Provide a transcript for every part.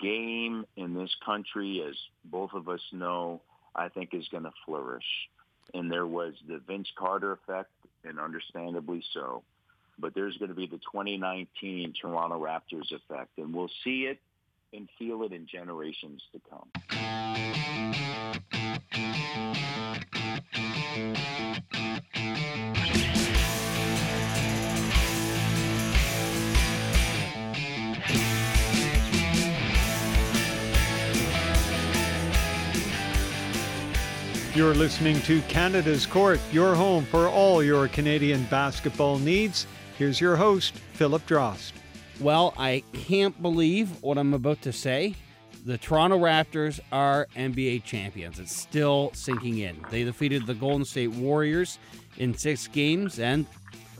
game in this country, as both of us know, I think is going to flourish. And there was the Vince Carter effect, and understandably so. But there's going to be the 2019 Toronto Raptors effect, and we'll see it and feel it in generations to come. You're listening to Canada's Court, your home for all your Canadian basketball needs. Here's your host, Philip Drost. Well, I can't believe what I'm about to say. The Toronto Raptors are NBA champions. It's still sinking in. They defeated the Golden State Warriors in six games, and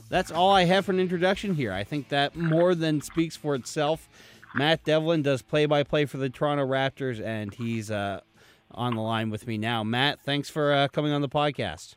that's all I have for an introduction here. I think that more than speaks for itself. Matt Devlin does play by play for the Toronto Raptors, and he's uh, on the line with me now. Matt, thanks for uh, coming on the podcast.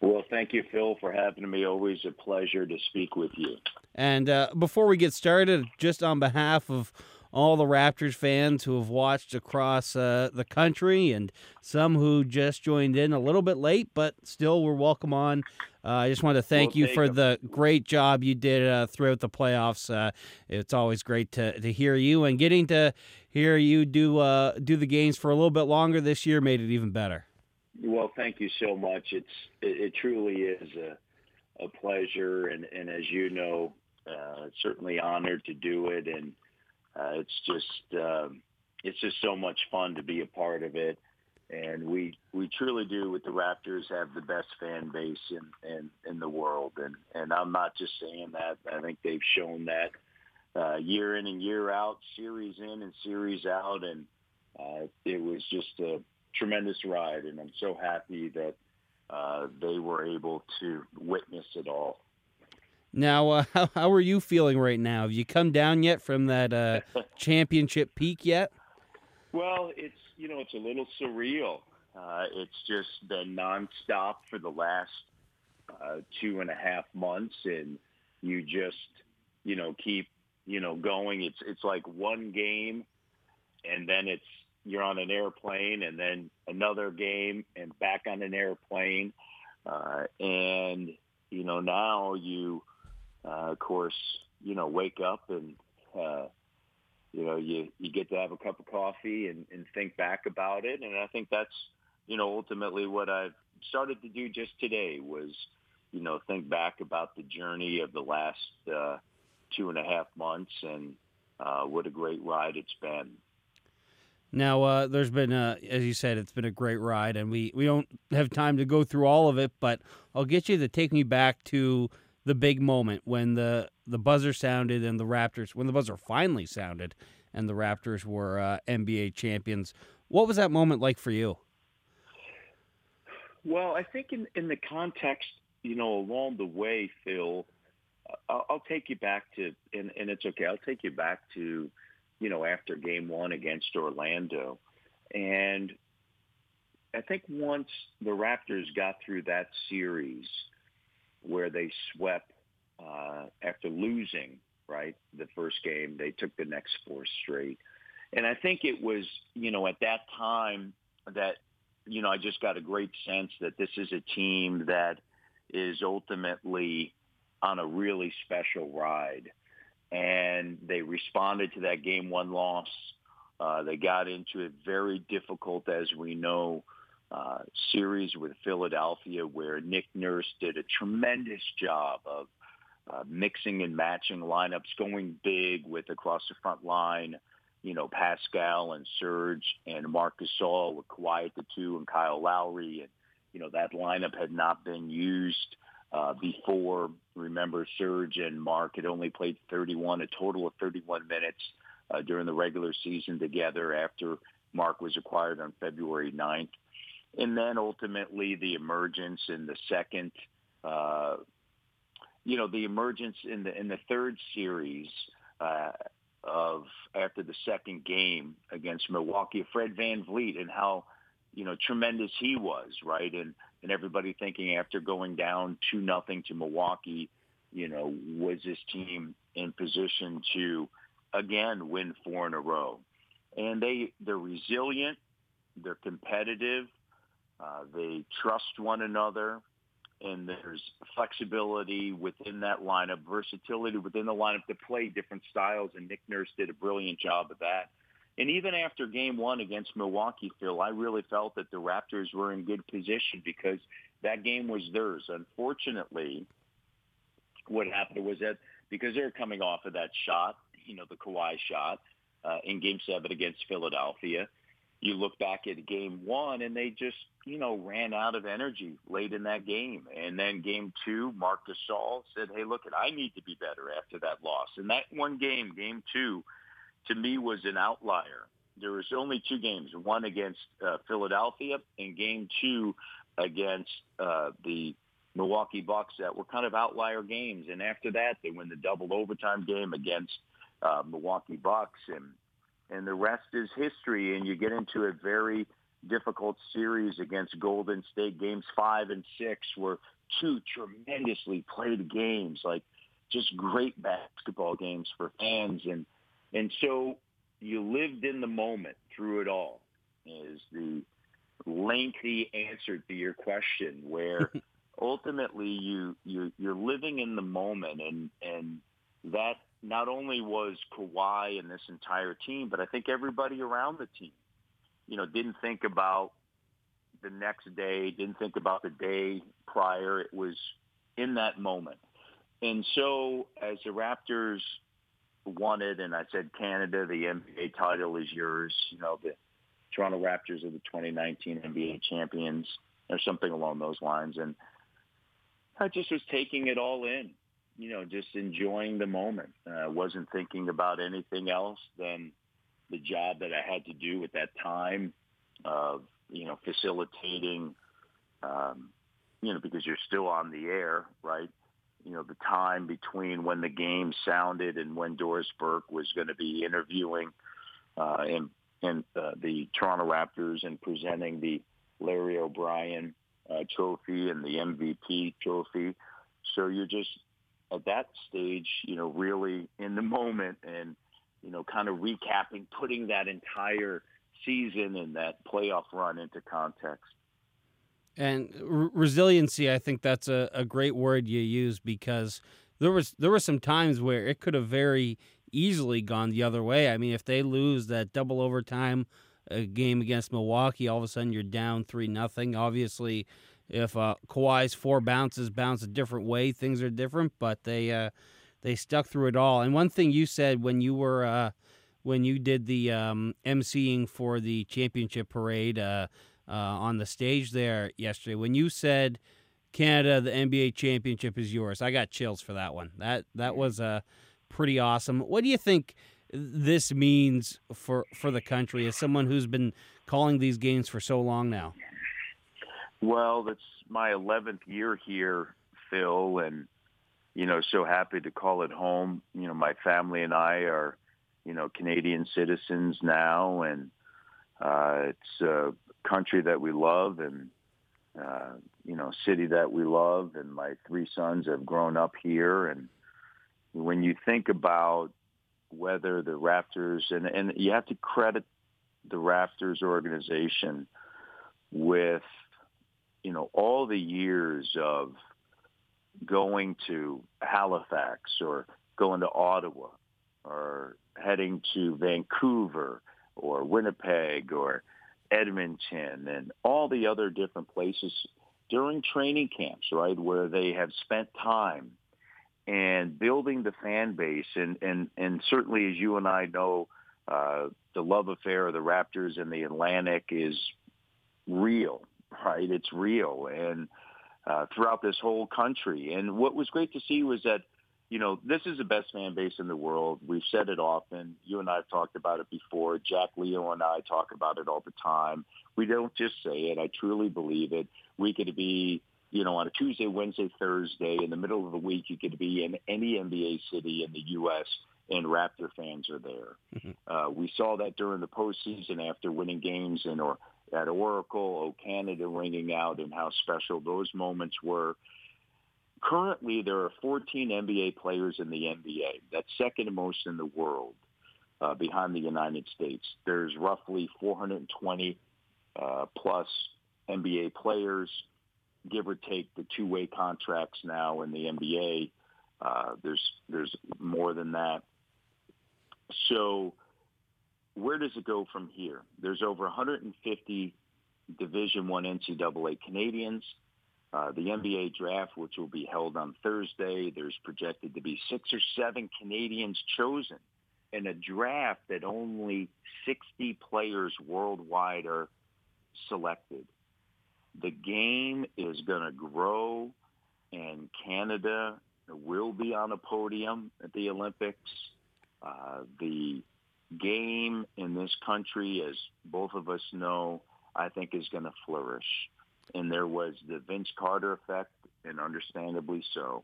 Well, thank you, Phil, for having me. Always a pleasure to speak with you. And uh, before we get started, just on behalf of all the Raptors fans who have watched across uh, the country and some who just joined in a little bit late, but still were welcome on. Uh, I just want to thank We'll you for for 'em. the great job you did uh, throughout the playoffs. Uh, it's always great to, to hear you and getting to hear you do uh, do the games for a little bit longer this year made it even better. Well, thank you so much. It's it, it truly is a, a pleasure, and, and as you know, uh, certainly honored to do it, and uh, it's just um, it's just so much fun to be a part of it, and we we truly do with the Raptors have the best fan base in in, in the world, and and I'm not just saying that. I think they've shown that uh, year in and year out, series in and series out, and uh, it was just a tremendous ride, and I'm so happy that uh, they were able to witness it all. Now, uh, how, how are you feeling right now? Have you come down yet from that uh, championship peak yet? Well, it's you know it's a little surreal. Uh, it's just been nonstop for the last uh, two and a half months, and you just you know keep you know going. It's it's like one game, and then it's you're on an airplane, and then another game, and back on an airplane, uh, and you know now you uh, of course you know wake up and. Uh, you know, you, you get to have a cup of coffee and, and think back about it. And I think that's, you know, ultimately what I've started to do just today was, you know, think back about the journey of the last uh, two and a half months and uh, what a great ride it's been. Now, uh, there's been, uh, as you said, it's been a great ride, and we, we don't have time to go through all of it, but I'll get you to take me back to the big moment when the, the buzzer sounded and the Raptors, when the buzzer finally sounded and the Raptors were uh, NBA champions. What was that moment like for you? Well, I think in, in the context, you know, along the way, Phil, I'll, I'll take you back to, and, and it's okay, I'll take you back to, you know, after game one against Orlando. And I think once the Raptors got through that series where they swept uh, after losing, right, the first game, they took the next four straight. And I think it was, you know, at that time that, you know, I just got a great sense that this is a team that is ultimately on a really special ride. And they responded to that game one loss. Uh, they got into a very difficult, as we know, uh, series with Philadelphia where Nick Nurse did a tremendous job of uh, mixing and matching lineups, going big with across the front line, you know, Pascal and Serge and Marc Gasol with Kawhi at the two and Kyle Lowry. And, you know, that lineup had not been used uh, before. Remember, Serge and Mark had only played 31, a total of 31 minutes uh, during the regular season together after Mark was acquired on February 9th. And then ultimately the emergence in the second, uh, you know, the emergence in the in the third series uh, of after the second game against Milwaukee, Fred VanVleet, and how you know tremendous he was, right? And and everybody thinking after going down two nothing to Milwaukee, you know, was this team in position to again win four in a row? and they they're resilient, they're competitive, uh, they trust one another, and there's flexibility within that lineup, versatility within the lineup to play different styles. And Nick Nurse did a brilliant job of that. And even after game one against Milwaukee, Phil, I really felt that the Raptors were in good position because that game was theirs. Unfortunately, what happened was that because they're coming off of that shot, you know, the Kawhi shot uh, in game seven against Philadelphia, you look back at game one and they just, you know, ran out of energy late in that game. And then game two, Marc Gasol said, hey, look, I need to be better after that loss. And that one game, game two, to me was an outlier. There was only two games, one against uh, Philadelphia and game two against uh, the Milwaukee Bucks that were kind of outlier games. And after that, they win the double overtime game against uh, Milwaukee Bucks, and and the rest is history. And you get into a very difficult series against Golden State. Games five and six were two tremendously played games, like just great basketball games for fans. And and so you lived in the moment through it all. Is the lengthy answer to your question where ultimately you you you're living in the moment and and that not only was Kawhi and this entire team, but I think everybody around the team, you know, didn't think about the next day, didn't think about the day prior. It was in that moment. And so as the Raptors wanted, and I said, Canada, the NBA title is yours. You know, the Toronto Raptors are the 2019 NBA champions or something along those lines. And I just was taking it all in, you know, just enjoying the moment. I uh, wasn't thinking about anything else than the job that I had to do at that time of, you know, facilitating, um, you know, because you're still on the air, right? You know, the time between when the game sounded and when Doris Burke was going to be interviewing uh, and, and uh, the Toronto Raptors and presenting the Larry O'Brien uh, trophy and the MVP trophy. So you're just at that stage, you know, really in the moment and, you know, kind of recapping, putting that entire season and that playoff run into context. And r- resiliency, I think that's a, a great word you use because there was there were some times where it could have very easily gone the other way. I mean, if they lose that double overtime a game against Milwaukee, all of a sudden you're down three nothing. Obviously, if uh, Kawhi's four bounces bounce a different way, things are different. But they uh, they stuck through it all. And one thing you said when you were uh, when you did the um, emceeing for the championship parade uh, uh, on the stage there yesterday, when you said Canada, the NBA championship is yours, I got chills for that one. That that was uh, pretty awesome. What do you think? this means for for the country as someone who's been calling these games for so long now? Well, that's my 11th year here, Phil, and you know, so happy to call it home. You know, my family and I are, you know, Canadian citizens now, and uh, it's a country that we love, and uh, you know, city that we love, and my three sons have grown up here, and when you think about whether the Raptors and and you have to credit the Raptors organization with you know all the years of going to Halifax or going to Ottawa or heading to Vancouver or Winnipeg or Edmonton and all the other different places during training camps, right, where they have spent time and building the fan base. And, and, and certainly, as you and I know, uh, the love affair of the Raptors and the Atlantic is real, right? It's real. And uh, throughout this whole country. And what was great to see was that, you know, this is the best fan base in the world. We've said it often. You and I have talked about it before. Jack Leo and I talk about it all the time. We don't just say it. I truly believe it. We could be you know, on a Tuesday, Wednesday, Thursday, in the middle of the week, you could be in any NBA city in the U.S. and Raptor fans are there. Mm-hmm. Uh, we saw that during the postseason after winning games in or at Oracle, O Canada ringing out, and how special those moments were. Currently, there are 14 NBA players in the NBA. That's second most in the world. uh, behind the United States. There's roughly 420 uh, plus NBA players, give or take the two-way contracts now in the NBA. Uh, there's there's more than that. So where does it go from here? There's over 150 Division One NCAA Canadians. Uh, the NBA draft, which will be held on Thursday, there's projected to be six or seven Canadians chosen in a draft that only 60 players worldwide are selected. The game is going to grow, and Canada will be on a podium at the Olympics. Uh, the game in this country, as both of us know, I think is going to flourish. And there was the Vince Carter effect, and understandably so.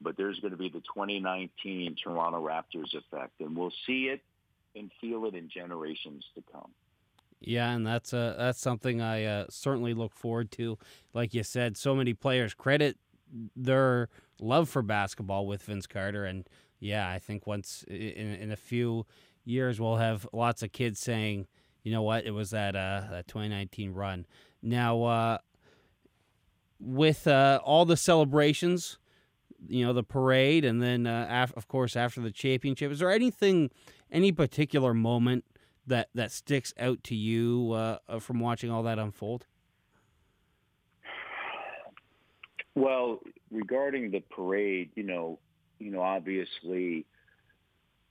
But there's going to be the 2019 Toronto Raptors effect, and we'll see it and feel it in generations to come. Yeah, and that's uh, that's something I uh, certainly look forward to. Like you said, so many players credit their love for basketball with Vince Carter, and yeah, I think once in, in a few years we'll have lots of kids saying, you know what, it was that uh, that 2019 run. Now, uh, with uh, all the celebrations, you know, the parade, and then uh, af- of course after the championship, is there anything, any particular moment? that that sticks out to you uh, uh, from watching all that unfold? Well, regarding the parade, you know, you know, obviously,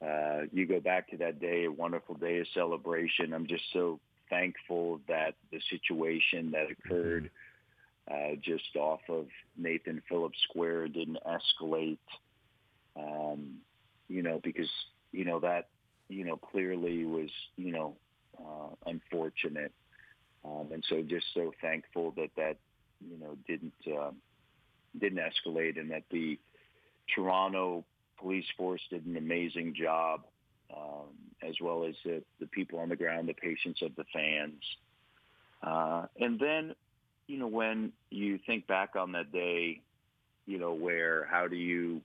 uh, you go back to that day, a wonderful day of celebration. I'm just so thankful that the situation that occurred mm-hmm. Uh, just off of Nathan Phillips Square didn't escalate. Um, you know, because you know that you know, clearly was, you know, uh, unfortunate. Um, and so just so thankful that that, you know, didn't, uh, didn't escalate and that the Toronto police force did an amazing job, um, as well as the, the people on the ground, the patience of the fans. Uh, and then, you know, when you think back on that day, you know, where how do you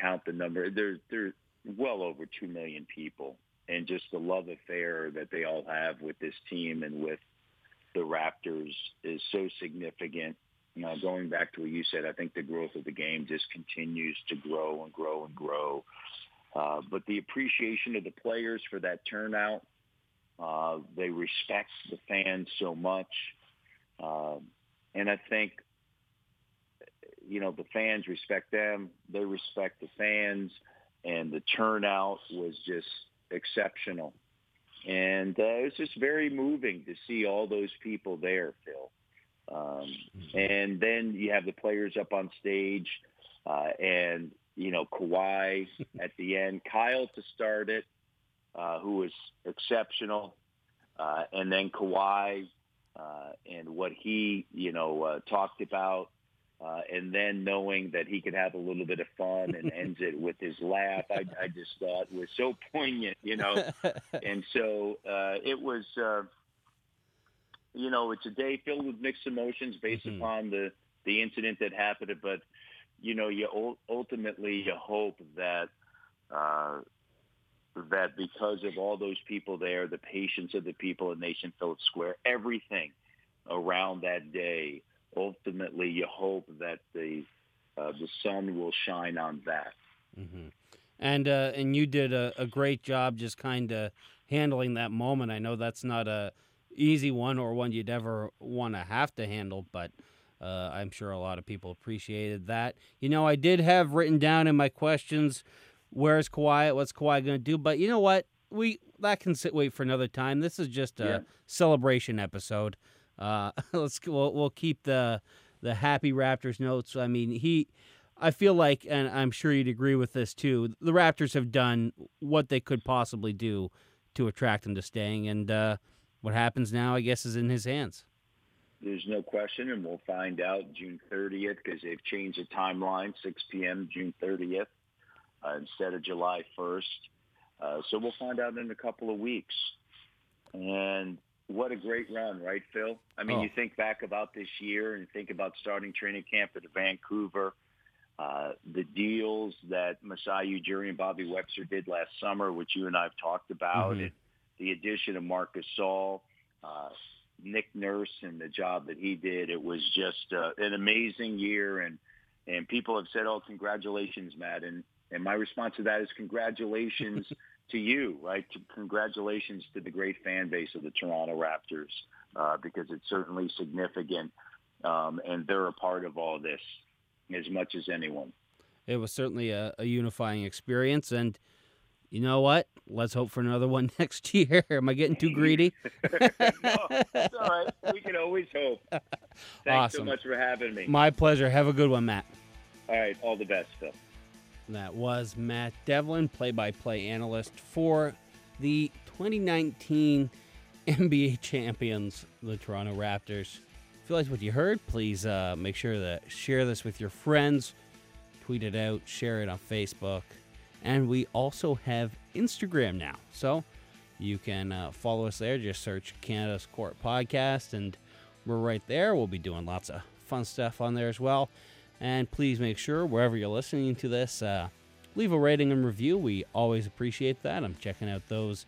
count the number? There's there, well over 2 million people and just the love affair that they all have with this team and with the Raptors is so significant. You know, going back to what you said, I think the growth of the game just continues to grow and grow and grow. Uh, but the appreciation of the players for that turnout, uh, they respect the fans so much. Uh, and I think, you know, the fans respect them. They respect the fans and the turnout was just exceptional. And uh, it was just very moving to see all those people there, Phil. Um, and then you have the players up on stage, uh, and you know Kawhi at the end, Kyle to start it, uh, who was exceptional, uh, and then Kawhi uh, and what he you know uh, talked about uh, and then knowing that he could have a little bit of fun and ends it with his laugh, I, I just thought was so poignant, you know. and so uh, it was, uh, you know, it's a day filled with mixed emotions based mm-hmm. upon the the incident that happened. But you know, you ultimately you hope that uh, that because of all those people there, the patience of the people in Nathan Phillips Square, everything around that day ultimately you hope that the uh, the sun will shine on that. Mm-hmm. And uh, and you did a, a great job just kind of handling that moment. I know that's not a easy one or one you'd ever want to have to handle, but uh, I'm sure a lot of people appreciated that. You know, I did have written down in my questions, where's Kawhi? What's Kawhi going to do? But you know what? We that can sit wait for another time. This is just a yeah. celebration episode. Uh, let's we'll, we'll keep the the happy Raptors notes. I mean, he, I feel like, and I'm sure you'd agree with this too. The Raptors have done what they could possibly do to attract him to staying, and uh, what happens now, I guess, is in his hands. There's no question, and we'll find out June 30th because they've changed the timeline, 6 p.m. June 30th uh, instead of July 1st. Uh, so we'll find out in a couple of weeks. And what a great run, right, Phil? I mean, oh. you think back about this year and think about starting training camp at Vancouver. uh, the deals that Masai Ujiri and Bobby Webster did last summer, which you and I have talked about, Mhm. and the addition of Marc Gasol, uh, Nick Nurse, and the job that he did. It was just uh, an amazing year, and and people have said, "Oh, congratulations, Matt!" And and my response to that is congratulations to you, right? To, congratulations to the great fan base of the Toronto Raptors uh, because it's certainly significant, um, and they're a part of all this as much as anyone. It was certainly a, a unifying experience, and you know what? Let's hope for another one next year. Am I getting too greedy? no, it's all right. We can always hope. Thanks so much for having me. My pleasure. Have a good one, Matt. All right, all the best, Phil. That was Matt Devlin, play by play analyst for the 2019 NBA champions, the Toronto Raptors. If you liked what you heard, please uh, make sure to share this with your friends, tweet it out, share it on Facebook. And we also have Instagram now. So you can uh, follow us there. Just search Canada's Court Podcast, and we're right there. We'll be doing lots of fun stuff on there as well. And please make sure, wherever you're listening to this, uh, leave a rating and review. We always appreciate that. I'm checking out those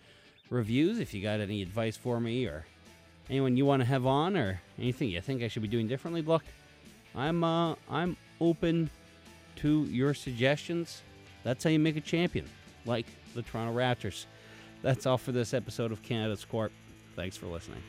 reviews. If you got any advice for me or anyone you want to have on or anything you think I should be doing differently, look, I'm uh, I'm open to your suggestions. That's how you make a champion, like the Toronto Raptors. That's all for this episode of Canada's Court. Thanks for listening.